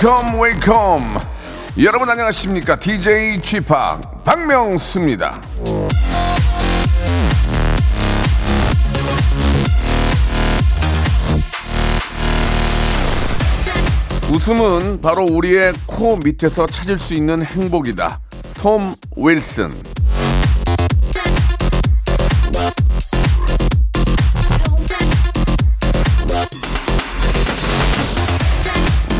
Welcome welcome 여러분 안녕하십니까? DJ p 박명수입니다. 웃음은 바로 우리의 코 밑에서 찾을 수 있는 행복이다. 톰 윌슨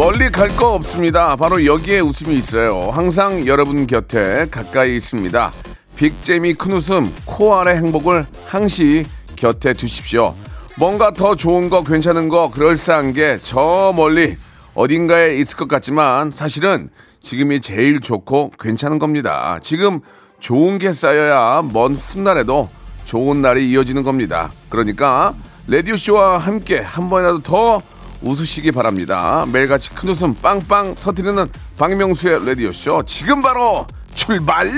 멀리 갈 거 없습니다. 바로 여기에 웃음이 있어요. 항상 여러분 곁에 가까이 있습니다. 빅잼이 큰 웃음, 코 아래 행복을 항시 곁에 두십시오. 뭔가 더 좋은 거, 괜찮은 거, 그럴싸한 게 저 멀리 어딘가에 있을 것 같지만 사실은 지금이 제일 좋고 괜찮은 겁니다. 지금 좋은 게 쌓여야 먼 훗날에도 좋은 날이 이어지는 겁니다. 그러니까 라디오쇼와 함께 한 번이라도 더 웃으시기 바랍니다. 매일같이 큰 웃음 빵빵 터트리는 박명수의 라디오쇼 지금 바로 출발!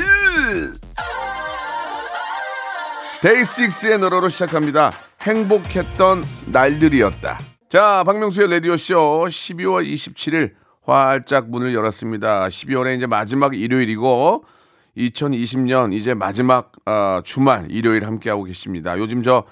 데이식스의 노래로 시작합니다. 행복했던 날들이었다. 자, 박명수의 라디오쇼 12월 27일 활짝 문을 열었습니다. 12월에 이제 마지막 일요일이고 2020년 이제 마지막 어, 주말 일요일 함께하고 계십니다. 요즘 저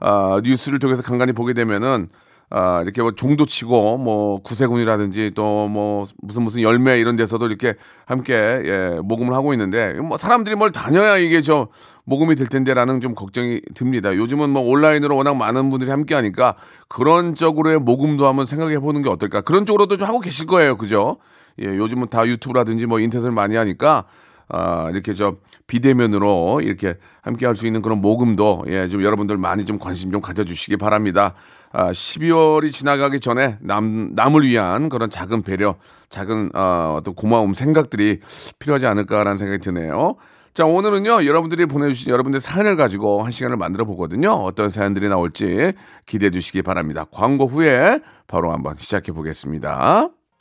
어, 뉴스를 통해서 간간히 보게 되면은 아, 이렇게 뭐 종도 치고 뭐 구세군이라든지 또 뭐 무슨 무슨 열매 이런 데서도 이렇게 함께 예, 모금을 하고 있는데 뭐 사람들이 뭘 다녀야 이게 저 모금이 될 텐데라는 좀 걱정이 듭니다. 요즘은 뭐 온라인으로 워낙 많은 분들이 함께 하니까 그런 쪽으로의 모금도 한번 생각해 보는 게 어떨까. 그런 쪽으로도 좀 하고 계실 거예요. 그죠? 예, 요즘은 다 유튜브라든지 뭐 인터넷을 많이 하니까 아, 이렇게 저 비대면으로 이렇게 함께 할 수 있는 그런 모금도 예, 좀 여러분들 많이 좀 관심 좀 가져주시기 바랍니다. 아, 12월이 지나가기 전에 남, 남을 위한 그런 작은 배려, 작은, 어, 어떤 고마움, 생각들이 필요하지 않을까라는 생각이 드네요. 자, 오늘은요, 여러분들이 보내주신 여러분들 사연을 가지고 한 시간을 만들어 보거든요. 어떤 사연들이 나올지 기대해 주시기 바랍니다. 광고 후에 바로 한번 시작해 보겠습니다.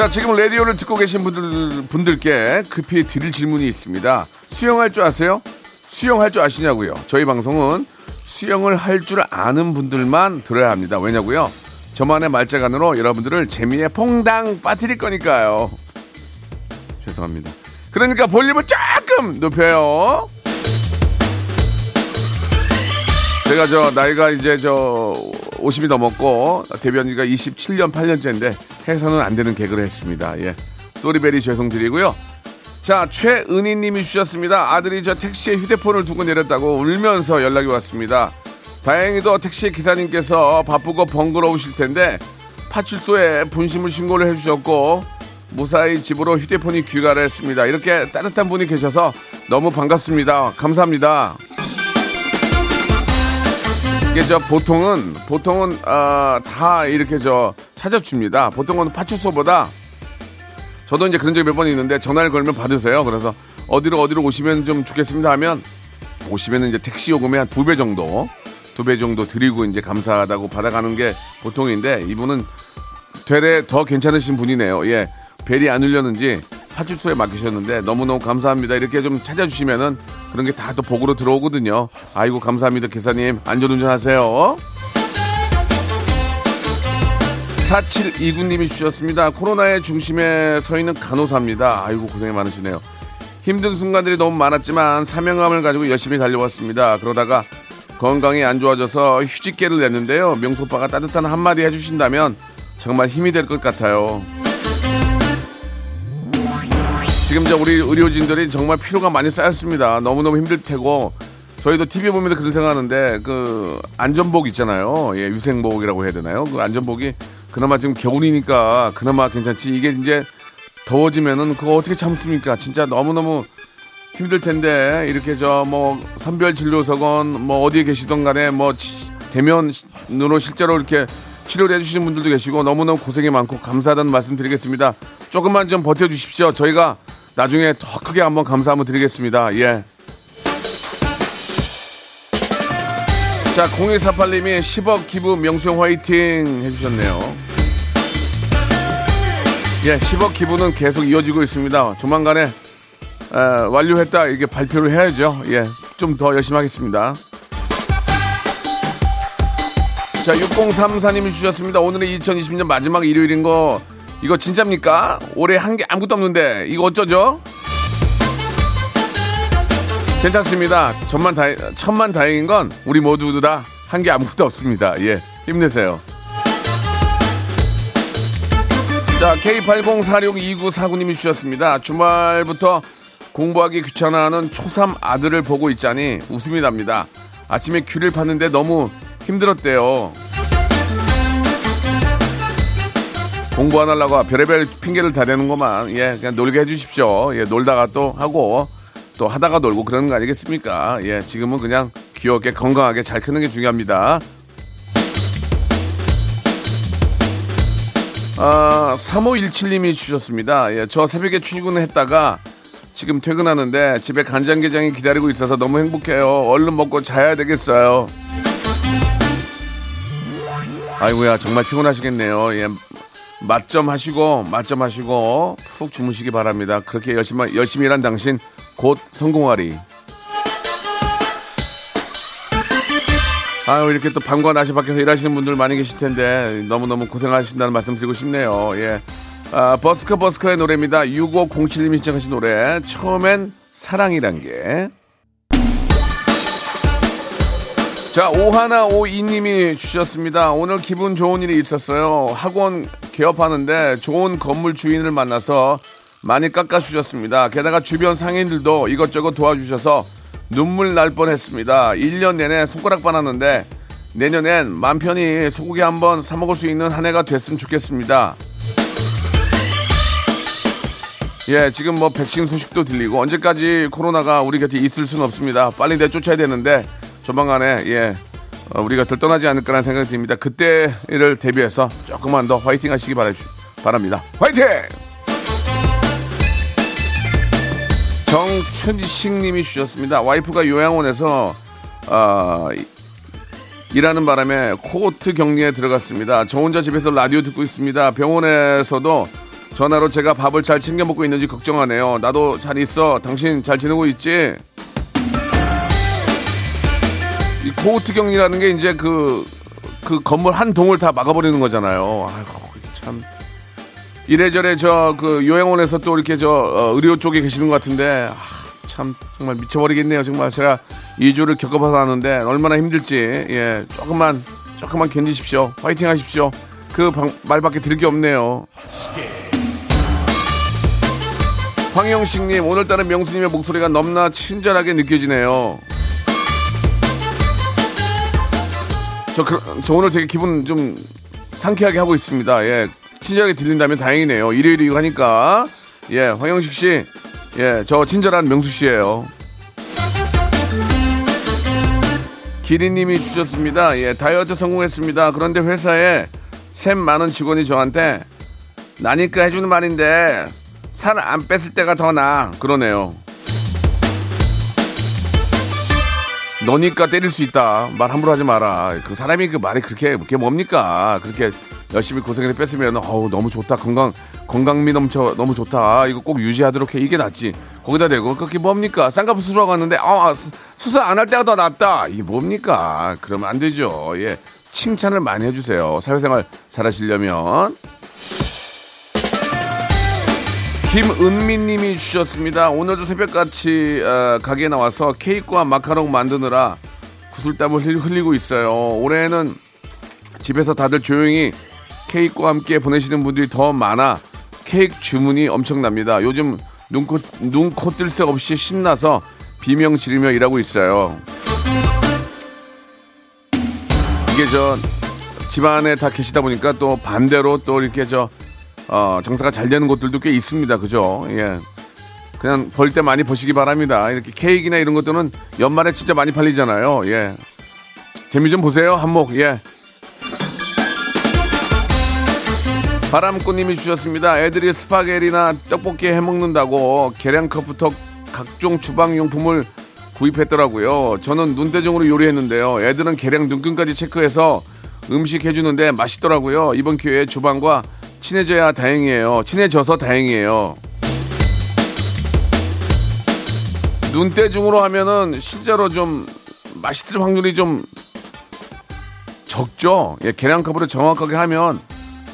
자, 지금 라디오를 듣고 계신 분들, 분들께 급히 드릴 질문이 있습니다. 수영할 줄 아세요? 수영할 줄 아시냐고요? 저희 방송은 수영을 할 줄 아는 분들만 들어야 합니다. 왜냐고요? 저만의 말자간으로 여러분들을 재미에 퐁당 빠뜨릴 거니까요. 죄송합니다. 그러니까 볼륨을 조금 높여요. 제가 저 나이가 이제 저 50이 넘었고 데뷔한 지가 27년 8년째인데 해서는 안 되는 개그를 했습니다. 예. 쏘리베리 죄송드리고요. 자, 최은희 님이 주셨습니다. 아들이 저 택시에 휴대폰을 두고 내렸다고 울면서 연락이 왔습니다. 다행히도 택시 기사님께서 바쁘고 번거로우실 텐데 파출소에 분심을 신고를 해주셨고 무사히 집으로 휴대폰이 귀가를 했습니다. 이렇게 따뜻한 분이 계셔서 너무 반갑습니다. 감사합니다. 이게 저 보통은 보통은 아, 다 이렇게 저 찾아줍니다. 보통은 파출소보다 저도 이제 그런 적이 몇 번 있는데 전화를 걸면 받으세요. 그래서 어디로 어디로 오시면 좀 좋겠습니다 하면 오시면 이제 택시 요금의 한 두 배 정도 두 배 정도 드리고 이제 감사하다고 받아가는 게 보통인데 이분은 되레 더 괜찮으신 분이네요. 예. 벨이 안 울렸는지 파출소에 맡기셨는데 너무너무 감사합니다. 이렇게 좀 찾아주시면은 그런 게 다 또 복으로 들어오거든요. 아이고 감사합니다. 기사님 안전운전 하세요. 4729님이 주셨습니다. 코로나의 중심에 서 있는 간호사입니다. 아이고 고생이 많으시네요. 힘든 순간들이 너무 많았지만 사명감을 가지고 열심히 달려왔습니다. 그러다가 건강이 안 좋아져서 휴직계를 냈는데요. 명수 오빠가 따뜻한 한마디 해주신다면 정말 힘이 될 것 같아요. 지금 저 우리 의료진들이 정말 피로가 많이 쌓였습니다. 너무너무 힘들 테고 저희도 TV 보면서 그런 생각하는데 그 안전복 있잖아요. 예, 유생복이라고 해야 되나요? 그 안전복이 그나마 지금 겨울이니까 그나마 괜찮지. 이게 이제 더워지면은 그거 어떻게 참습니까? 진짜 너무너무 힘들 텐데 이렇게 저 뭐 선별 진료소건 뭐 어디에 계시던 간에 뭐 치- 대면으로 실제로 이렇게 치료를 해주시는 분들도 계시고 너무너무 고생이 많고 감사하다는 말씀 드리겠습니다. 조금만 좀 버텨주십시오. 저희가 나중에 더 크게 한번 감사 한번 드리겠습니다. 예. 자, 0148님이 10억 기부 명수형 화이팅 해주셨네요. 예, 10억 기부는 계속 이어지고 있습니다. 조만간에 에, 완료했다 이게 발표를 해야죠. 예, 좀 더 열심히 하겠습니다. 자, 6034님이 주셨습니다. 오늘은 2020년 마지막 일요일인 거 이거 진짜입니까? 올해 한 게 아무것도 없는데 이거 어쩌죠? 괜찮습니다. 천만 다행, 천만 다행인 건 우리 모두 다 한 게 아무것도 없습니다. 예, 힘내세요. 자, K80462949님이 주셨습니다. 주말부터 공부하기 귀찮아하는 초3 아들을 보고 있자니 웃음이 납니다. 아침에 귤을 팠는데 너무 힘들었대요. 공부 안 하려고 별의별 핑계를 다 대는구만. 예, 그냥 놀게 해주십시오. 예, 놀다가 또 하고 또 하다가 놀고 그러는 거 아니겠습니까? 예, 지금은 그냥 귀엽게 건강하게 잘 크는 게 중요합니다. 아, 3517님이 주셨습니다. 예, 저 새벽에 출근했다가 지금 퇴근하는데 집에 간장게장이 기다리고 있어서 너무 행복해요. 얼른 먹고 자야 되겠어요. 아이고야, 정말 피곤하시겠네요. 예, 맛점 하시고, 맛점 하시고, 푹 주무시기 바랍니다. 그렇게 열심히, 열심히 일한 당신 곧 성공하리. 아유, 이렇게 또 밤과 낮이 밖에서 일하시는 분들 많이 계실 텐데, 너무너무 고생하신다는 말씀 드리고 싶네요. 예. 아, 버스커 버스커의 노래입니다. 6507님이 시청하신 노래. 처음엔 사랑이란 게. 자, 오하나 오이님이 주셨습니다. 오늘 기분 좋은 일이 있었어요. 학원 개업하는데 좋은 건물 주인을 만나서 많이 깎아주셨습니다. 게다가 주변 상인들도 이것저것 도와주셔서 눈물 날 뻔했습니다. 1년 내내 손가락 빨았는데 내년엔 맘 편히 소고기 한번 사 먹을 수 있는 한 해가 됐으면 좋겠습니다. 예, 지금 뭐 백신 소식도 들리고 언제까지 코로나가 우리 곁에 있을 수는 없습니다. 빨리 내쫓아야 되는데 조만간에 예 어, 우리가 들 떠나지 않을까라는 생각이 듭니다. 그때를 대비해서 조금만 더 화이팅 하시기 바라, 바랍니다. 화이팅! 정춘식 님이 주셨습니다. 와이프가 요양원에서 아, 이- 일하는 바람에 코호트 격리에 들어갔습니다. 저 혼자 집에서 라디오 듣고 있습니다. 병원에서도 전화로 제가 밥을 잘 챙겨 먹고 있는지 걱정하네요. 나도 잘 있어. 당신 잘 지내고 있지? 이 코호트 격리라는 게 이제 그, 그 건물 한 동을 다 막아버리는 거잖아요. 아이고, 참. 이래저래 저 그 요양원에서 또 이렇게 저 어, 의료 쪽에 계시는 것 같은데 아, 참 정말 미쳐버리겠네요. 정말 제가 2주를 겪어봐서 아는데 얼마나 힘들지. 예, 조금만 조금만 견디십시오. 화이팅 하십시오. 그 방- 말밖에 들을 게 없네요. 황영식님 오늘따라 명수님의 목소리가 너무나 친절하게 느껴지네요. 저, 그, 저 오늘 되게 기분 좀 상쾌하게 하고 있습니다. 예. 친절하게 들린다면 다행이네요. 일요일이고 하니까. 예, 황영식 씨. 예, 저 친절한 명수 씨예요. 기리님이 주셨습니다. 예, 다이어트 성공했습니다. 그런데 회사에 샘 많은 직원이 저한테 나니까 해주는 말인데 살 안 뺐을 때가 더 나. 그러네요. 너니까 때릴 수 있다. 말 함부로 하지 마라. 그 사람이 그 말이 그렇게 그게 뭡니까? 그렇게 열심히 고생해서 뺐으면 어우 너무 좋다. 건강 건강미 넘쳐 너무 좋다. 이거 꼭 유지하도록 해. 이게 낫지. 거기다 대고 그게 뭡니까? 쌍꺼풀 수술하고 왔는데 아 수- 수술 안 할 때가 더 낫다. 이게 뭡니까? 그러면 안 되죠. 예. 칭찬을 많이 해주세요. 사회생활 잘하시려면. 김은미님이 주셨습니다. 오늘도 새벽같이 어, 가게에 나와서 케이크와 마카롱 만드느라 구슬땀을 흘리고 있어요. 올해는 집에서 다들 조용히 케이크와 함께 보내시는 분들이 더 많아 케이크 주문이 엄청납니다. 요즘 눈코 눈코 뜰 새 없이 신나서 비명 지르며 일하고 있어요. 이게 저 집안에 다 계시다 보니까 또 반대로 또 이렇게 저 어, 장사가 잘 되는 곳들도 꽤 있습니다. 그죠? 예. 그냥 벌 때 많이 보시기 바랍니다. 이렇게 케이크나 이런 것들은 연말에 진짜 많이 팔리잖아요. 예. 재미 좀 보세요. 한몫. 예. 바람꽃님이 주셨습니다. 애들이 스파게티나 떡볶이 해 먹는다고 계량컵부터 각종 주방용품을 구입했더라고요. 저는 눈대중으로 요리했는데요. 애들은 계량 눈금까지 체크해서 음식 해주는데 맛있더라고요. 이번 기회에 주방과 친해져야 다행이에요. 친해져서 다행이에요. 눈대중으로 하면은 실제로 좀 맛있을 확률이 좀 적죠. 예, 계량컵으로 정확하게 하면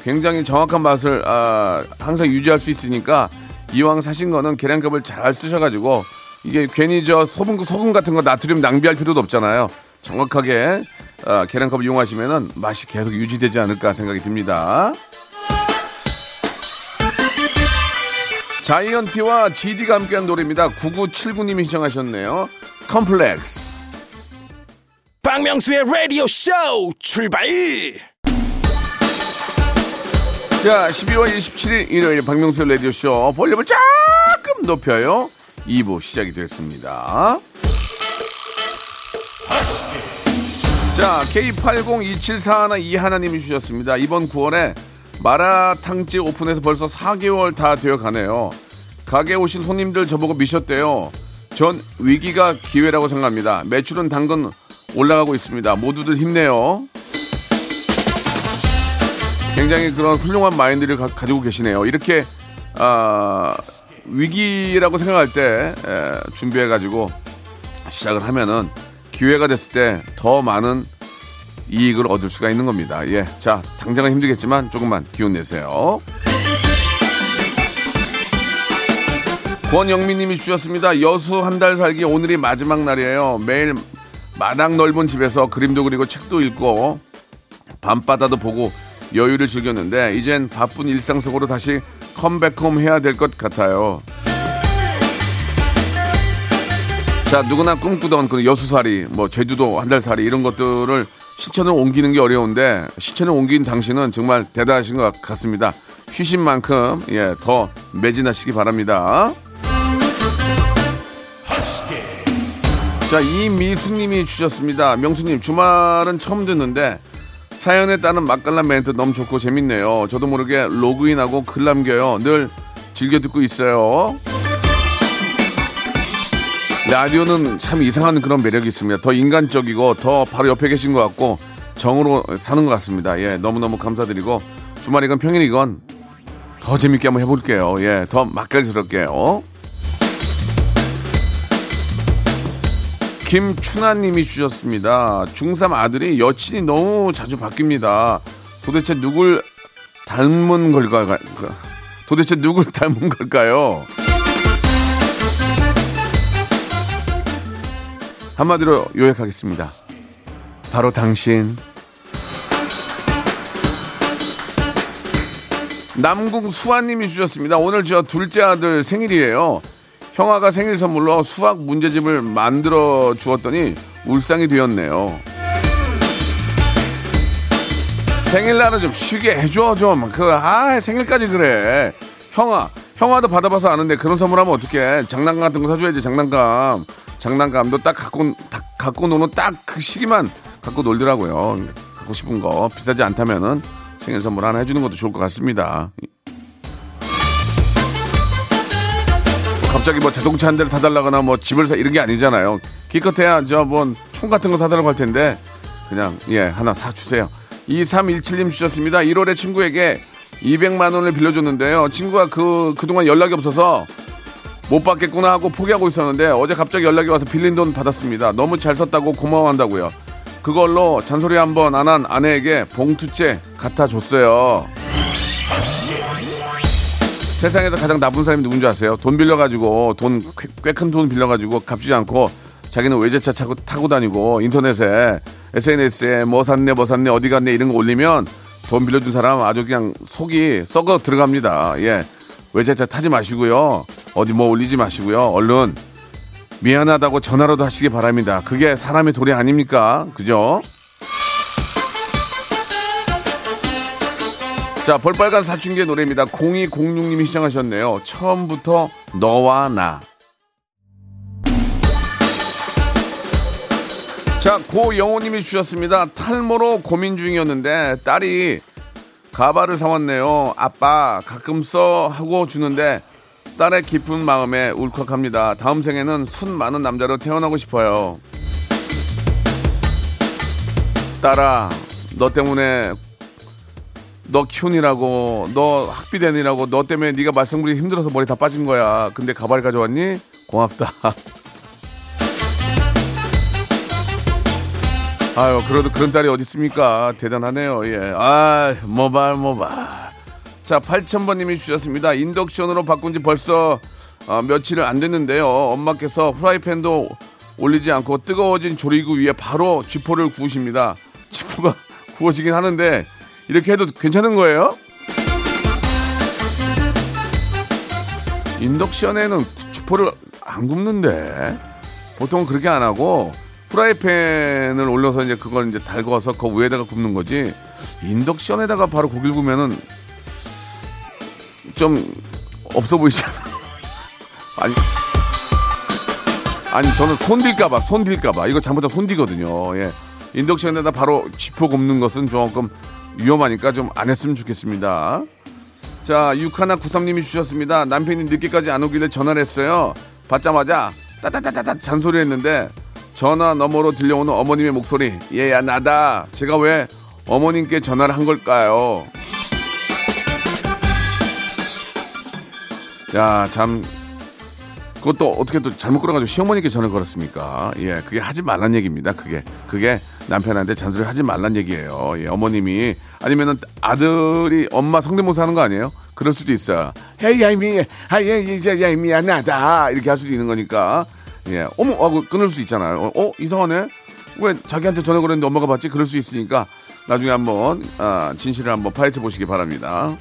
굉장히 정확한 맛을 아, 항상 유지할 수 있으니까 이왕 사신 거는 계량컵을 잘 쓰셔가지고 이게 괜히 저 소금 소금 같은 거 나트륨 낭비할 필요도 없잖아요. 정확하게 아, 계량컵을 이용하시면은 맛이 계속 유지되지 않을까 생각이 듭니다. 자이언티와 GD가 함께한 노래입니다. 9979님이 신청하셨네요. 컴플렉스. 박명수의 라디오 쇼 출발 자, 12월 27일 일요일 박명수 라디오 쇼 볼륨을 조금 높여요. 2부 시작이 됐습니다. 자, K802741 이하나님이 주셨습니다. 이번 9월에 마라탕집 오픈해서 벌써 4개월 다 되어 가네요. 가게 오신 손님들 저보고 미셨대요. 전 위기가 기회라고 생각합니다. 매출은 당근 올라가고 있습니다. 모두들 힘내요. 굉장히 그런 훌륭한 마인드를 가, 지고 계시네요. 이렇게 아, 위기라고 생각할 때 에, 준비해가지고 시작을 하면은 기회가 됐을 때 더 많은 이익을 얻을 수가 있는 겁니다. 예, 자 당장은 힘들겠지만 조금만 기운 내세요. 권영민 님이 주셨습니다. 여수 한 달 살기 오늘이 마지막 날이에요. 매일 마당 넓은 집에서 그림도 그리고 책도 읽고 밤바다도 보고 여유를 즐겼는데 이젠 바쁜 일상 속으로 다시 컴백홈 해야 될 것 같아요. 자 누구나 꿈꾸던 그 여수살이 뭐 제주도 한 달 살이 이런 것들을 실천을 옮기는 게 어려운데 실천을 옮긴 당신은 정말 대단하신 것 같습니다. 쉬신 만큼 예 더 매진하시기 바랍니다. 자 이미수님이 주셨습니다. 명수님 주말은 처음 듣는데 사연에 따른 맛깔난 멘트 너무 좋고 재밌네요. 저도 모르게 로그인하고 글 남겨요. 늘 즐겨 듣고 있어요. 라디오는 참 이상한 그런 매력이 있습니다. 더 인간적이고 더 바로 옆에 계신 것 같고 정으로 사는 것 같습니다. 예, 너무너무 감사드리고 주말이건 평일이건 더 재밌게 한번 해볼게요. 예, 더 맛깔스럽게요. 김춘아님이 주셨습니다. 중3 아들이 여친이 너무 자주 바뀝니다. 도대체 누굴 닮은 걸까요? 도대체 누굴 닮은 걸까요? 한마디로 요약하겠습니다. 바로 당신. 남궁 수아님이 주셨습니다. 오늘 저 둘째 아들 생일이에요. 형아가 생일 선물로 수학 문제집을 만들어 주었더니 울상이 되었네요. 생일날은 좀 쉬게 해줘 좀. 그, 아, 생일까지 그래. 형아, 형아도 받아봐서 아는데 그런 선물하면 어떡해. 장난감 같은 거 사줘야지, 장난감. 장난감도 딱 갖고, 딱 갖고 노는 딱 그 시기만 갖고 놀더라고요. 갖고 싶은 거. 비싸지 않다면은 생일 선물 하나 해주는 것도 좋을 것 같습니다. 갑자기 뭐 자동차 한 대를 사달라거나 뭐 집을 사 이런 게 아니잖아요. 기껏해야 저뭐총 같은 거 사달라고 할 텐데 그냥 예 하나 사 주세요. 2317님 주셨습니다. 1월에 친구에게 200만 원을 빌려줬는데요. 친구가 그 그동안 연락이 없어서 못 받겠구나 하고 포기하고 있었는데 어제 갑자기 연락이 와서 빌린 돈 받았습니다. 너무 잘 썼다고 고마워한다고요. 그걸로 잔소리 한 번 안 한 아내에게 봉투째 갖다 줬어요. 세상에서 가장 나쁜 사람이 누군지 아세요? 돈 빌려가지고 돈 꽤 큰 돈 빌려가지고 갚지 않고 자기는 외제차 타고, 타고 다니고 인터넷에 SNS에 뭐 샀네 뭐 샀네 어디 갔네 이런 거 올리면 돈 빌려준 사람 아주 그냥 속이 썩어 들어갑니다. 예. 외제차 타지 마시고요. 어디 뭐 올리지 마시고요. 얼른 미안하다고 전화라도 하시기 바랍니다. 그게 사람의 도리 아닙니까? 그죠? 자, 벌빨간 사춘기의 노래입니다. 0206님이 시청하셨네요. 처음부터 너와 나. 자, 고영호님이 주셨습니다. 탈모로 고민 중이었는데 딸이 가발을 사왔네요. 아빠 가끔 써 하고 주는데 딸의 깊은 마음에 울컥합니다. 다음 생에는 순 많은 남자로 태어나고 싶어요. 딸아, 너 때문에 너 키운이라고 너 학비 되느라고 너 때문에 네가 말썽부리기 힘들어서 머리 다 빠진 거야. 근데 가발 가져왔니? 고맙다. 아유, 그래도 그런 딸이 어디 있습니까? 대단하네요. 예. 아, 모발 모발. 자, 8000번 님이 주셨습니다. 인덕션으로 바꾼 지 벌써 어, 며칠 안 됐는데요. 엄마께서 프라이팬도 올리지 않고 뜨거워진 조리구 위에 바로 쥐포를 구우십니다. 쥐포가 구워지긴 하는데 이렇게 해도 괜찮은 거예요? 인덕션에는 쥐포를 안 굽는데 보통 그렇게 안 하고 프라이팬을 올려서 이제 그걸 이제 달궈서 그 위에다가 굽는 거지 인덕션에다가 바로 고기를 구우면은 좀 없어 보이잖아. 아니, 아니 저는 손딜까봐, 손딜까봐 이거 잘못하면 손디거든요. 예, 인덕션에다 바로 쥐포 굽는 것은 조금 위험하니까 좀 안 했으면 좋겠습니다. 자, 육하나 구삼님이 주셨습니다. 남편이 늦게까지 안 오길래 전화를 했어요. 받자마자 따따따따따 잔소리 했는데 전화 너머로 들려오는 어머님의 목소리. 얘야 나다. 제가 왜 어머님께 전화를 한 걸까요? 야, 참. 그것도 어떻게 또 잘못 끌어가지고 시어머니께 전화 걸었습니까? 예, 그게 하지 말란 얘기입니다. 그게. 그게 남편한테 잔소리 하지 말란 얘기예요. 예, 어머님이. 아니면은 아들이 엄마 성대모사 하는 거 아니에요? 그럴 수도 있어요. 헤이, 야, 미, 아, 예, 이제, 야, 미안하다. 이렇게 할 수도 있는 거니까. 예, 어머, 하고 끊을 수 있잖아요. 어, 이상하네? 왜 자기한테 전화 걸었는데 엄마가 받지? 그럴 수 있으니까 나중에 한번, 아, 진실을 한번 파헤쳐 보시기 바랍니다.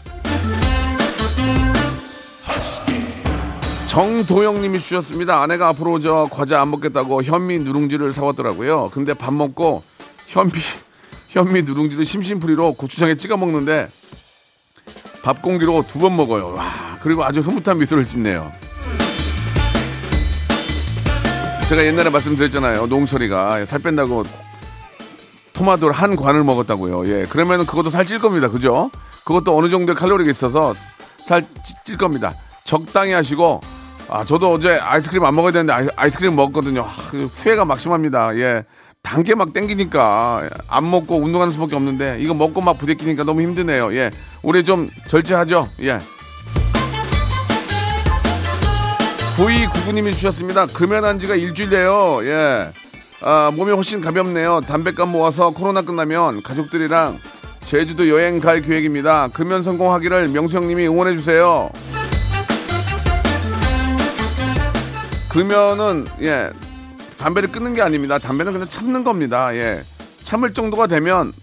정도영님이 주셨습니다. 아내가 앞으로 저 과자 안 먹겠다고 현미 누룽지를 사왔더라고요. 근데 밥 먹고 현미 현미 누룽지를 심심풀이로 고추장에 찍어 먹는데 밥 공기로 두 번 먹어요. 와 그리고 아주 흐뭇한 미소를 짓네요. 제가 옛날에 말씀드렸잖아요. 농철이가 살 뺀다고 토마토를 한 관을 먹었다고요. 예, 그러면 그것도 살찔 겁니다. 그죠? 그것도 어느 정도의 칼로리가 있어서 살찔 겁니다. 적당히 하시고 아, 저도 어제 아이스크림 안 먹어야 되는데 아이, 아이스크림 먹었거든요. 아, 그 후회가 막심합니다. 예. 단게막 땡기니까 안 먹고 운동하는 수밖에 없는데 이거 먹고 막 부대끼니까 너무 힘드네요. 예. 올해 좀 절제하죠. 예. 9299님이 주셨습니다. 금연한 지가 일주일 돼요. 예. 아, 몸이 훨씬 가볍네요. 담배값 모아서 코로나 끝나면 가족들이랑 제주도 여행 갈 계획입니다. 금연 성공하기를 명수 형님이 응원해 주세요. 금연은 예 담배를 끊는 게 아닙니다. 담배는 그냥 참는 겁니다. 예 참을 정도가 되면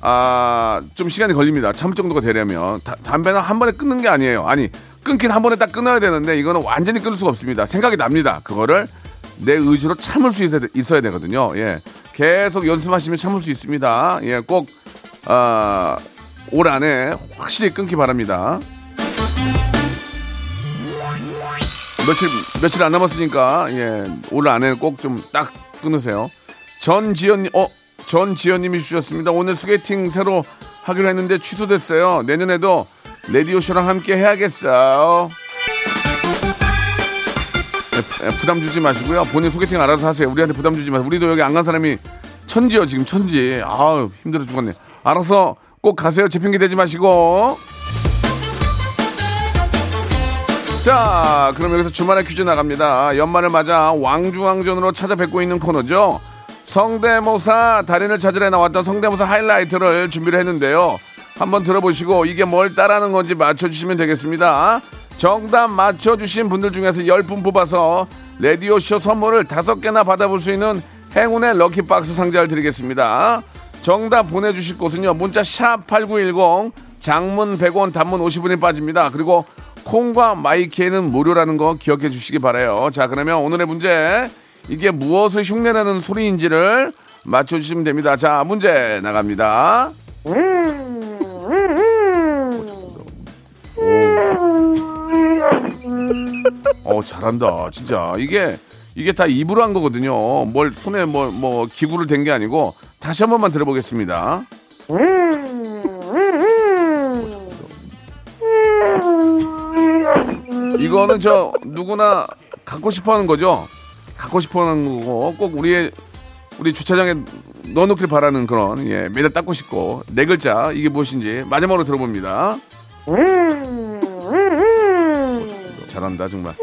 아좀 시간이 걸립니다. 참을 정도가 되려면 다- 담배는 한 번에 끊는 게 아니에요. 아니 끊긴 한 번에 딱 끊어야 되는데 이거는 완전히 끊을 수가 없습니다. 생각이 납니다. 그거를 내 의지로 참을 수 있어야, 되거든요. 예 계속 연습하시면 참을 수 있습니다. 예꼭올 안에 확실히 끊기 바랍니다. 며칠 며칠 안 남았으니까 예, 올 안에 꼭 좀 딱 끊으세요. 전지현님, 어 전지현님이 주셨습니다. 오늘 소개팅 새로 하기로 했는데 취소됐어요. 내년에도 레디오 쇼랑 함께 해야겠어요. 부담 주지 마시고요. 본인 소개팅 알아서 하세요. 우리한테 부담 주지 마세요. 우리도 여기 안 간 사람이 천지요 지금 천지. 아우 힘들어 죽겠네. 알아서 꼭 가세요. 제 핑계 대지 마시고. 자, 그럼 여기서 주말에 퀴즈 나갑니다. 연말을 맞아 왕중왕전으로 찾아뵙고 있는 코너죠. 성대모사 달인을 찾으러 나왔던 성대모사 하이라이트를 준비를 했는데요. 한번 들어보시고 이게 뭘 따라하는 건지 맞춰주시면 되겠습니다. 정답 맞춰주신 분들 중에서 10분 뽑아서 라디오쇼 선물을 5개나 받아볼 수 있는 행운의 럭키박스 상자를 드리겠습니다. 정답 보내주실 곳은요. 문자 샵 8910 장문 100원 단문 50원이 빠집니다. 그리고 콩과 마이키에는 무료라는 거 기억해 주시기 바래요. 자, 그러면 오늘의 문제 이게 무엇을 흉내내는 소리인지를 맞춰주시면 됩니다. 자, 문제 나갑니다. 어 잘한다 진짜 이게 이게 다 입으로 한 거거든요. 뭘 손에 뭐뭐 기구를 댄 게 아니고 다시 한 번만 들어보겠습니다. 이거는 저 누구나 갖고 싶어하는 거죠. 갖고 싶어하는 거고 꼭 우리의 우리 주차장에 넣어놓길 바라는 그런 예 매달 닦고 싶고 네 글자 이게 무엇인지 마지막으로 들어봅니다. 잘한다 정말.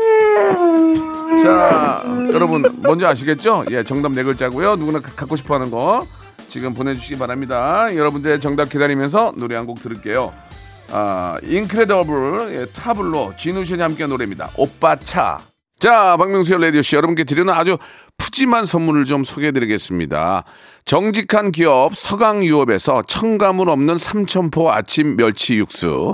자 여러분 뭔지 아시겠죠? 예 정답 네 글자고요. 누구나 가- 갖고 싶어하는 거 지금 보내주시기 바랍니다. 여러분들의 정답 기다리면서 노래 한 곡 들을게요. 아 인크레더블 예, 타블로 진우션이 함께한 노래입니다. 오빠 차. 자, 박명수의 라디오 씨 여러분께 드리는 아주 푸짐한 선물을 좀 소개해드리겠습니다. 정직한 기업 서강유업에서 첨가물 없는 삼천포 아침 멸치 육수,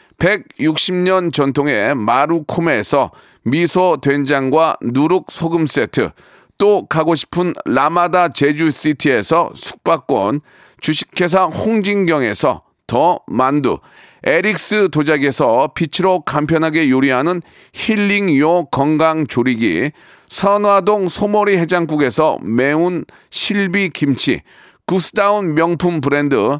160년 전통의 마루코메에서 미소 된장과 누룩 소금 세트, 또 가고 싶은 라마다 제주시티에서 숙박권, 주식회사 홍진경에서 더 만두, 에릭스 도자기에서 빛으로 간편하게 요리하는 힐링요 건강조리기, 선화동 소머리 해장국에서 매운 실비 김치, 구스다운 명품 브랜드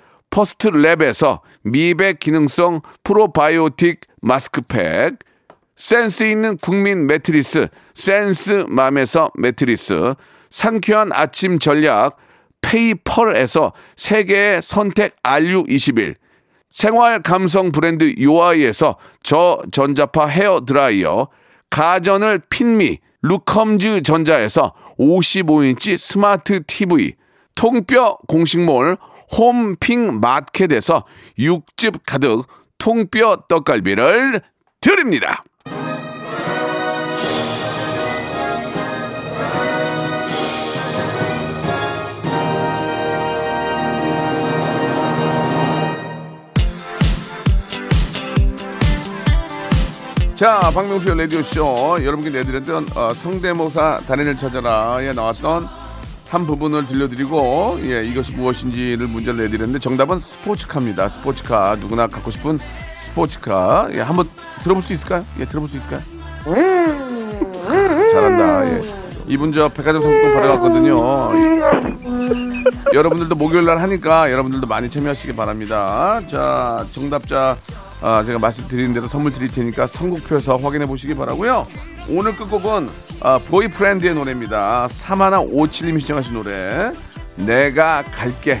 퍼스트 랩에서 미백 기능성 프로바이오틱 마스크팩, 센스 있는 국민 매트리스 센스맘에서 매트리스 상쾌한 아침 전략 페이펄에서 세계의 선택 RU21 생활 감성 브랜드 요아이에서 저전자파 헤어 드라이어 가전을 핀미 루컴즈 전자에서 55인치 스마트 TV 통뼈 공식몰 홈핑 마켓에서 육즙 가득 통뼈 떡갈비를 드립니다. 자, 박명수의 라디오쇼. 여러분께 내드렸던 어, 성대모사 단연을 찾아라에 나왔던 한 부분을 들려드리고, 예, 이것이 무엇인지를 문제를 내드렸는데, 정답은 스포츠카입니다. 스포츠카. 누구나 갖고 싶은 스포츠카. 예, 한번 들어볼 수 있을까요? 예, 들어볼 수 있을까요? 잘한다. 예. 이분 저 백화점 상품권 받아갔거든요. 예. 여러분들도 목요일 날 하니까 여러분들도 많이 참여하시기 바랍니다. 자, 정답자 아, 제가 말씀드리는 대로 선물 드릴 테니까 선곡표에서 확인해 보시기 바라고요. 오늘 끝곡은 아, 보이프렌드의 노래입니다. 사마나 오칠님이 시청하신 노래. 내가 갈게.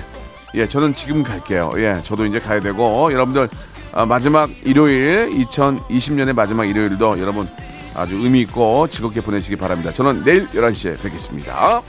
예, 저는 지금 갈게요. 예, 저도 이제 가야 되고 여러분들 아, 마지막 일요일 2020년의 마지막 일요일도 여러분 아주 의미 있고 즐겁게 보내시기 바랍니다. 저는 내일 11시에 뵙겠습니다.